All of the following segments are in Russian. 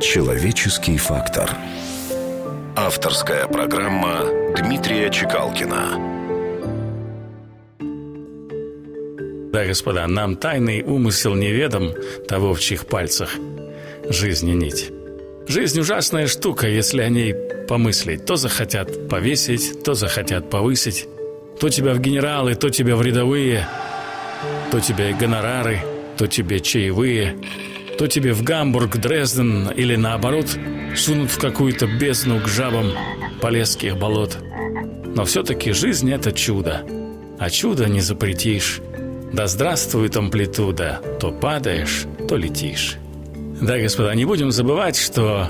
Человеческий фактор. Авторская программа Дмитрия Чекалкина. Да, господа, нам тайный умысел неведом того, в чьих пальцах жизни нить. Жизнь ужасная штука, если о ней помыслить. То захотят повесить, то захотят повысить. То тебя в генералы, то тебя в рядовые. То тебе гонорары, то тебе чаевые. То тебе в Гамбург, Дрезден или наоборот сунут в какую-то бездну к жабам полесских болот. Но все-таки жизнь — это чудо. А чудо не запретишь. Да здравствует амплитуда, то падаешь, то летишь. Да, господа, не будем забывать, что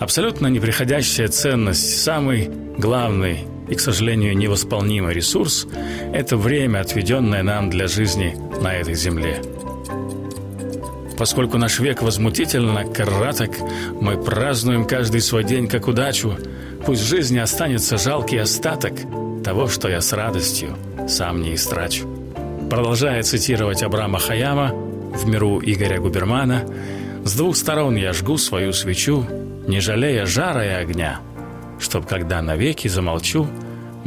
абсолютно неприходящая ценность, самый главный и, к сожалению, невосполнимый ресурс – это время, отведенное нам для жизни на этой земле. Поскольку наш век возмутительно краток, мы празднуем каждый свой день как удачу. Пусть в жизни останется жалкий остаток того, что я с радостью сам не истрачу. Продолжая цитировать Абрама Хаяма в миру Игоря Губермана – с двух сторон я жгу свою свечу, не жалея жара и огня, чтоб, когда навеки замолчу,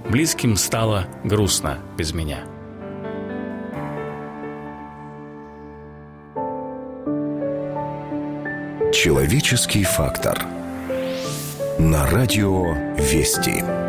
близким стало грустно без меня. Человеческий фактор. На радио «Вести».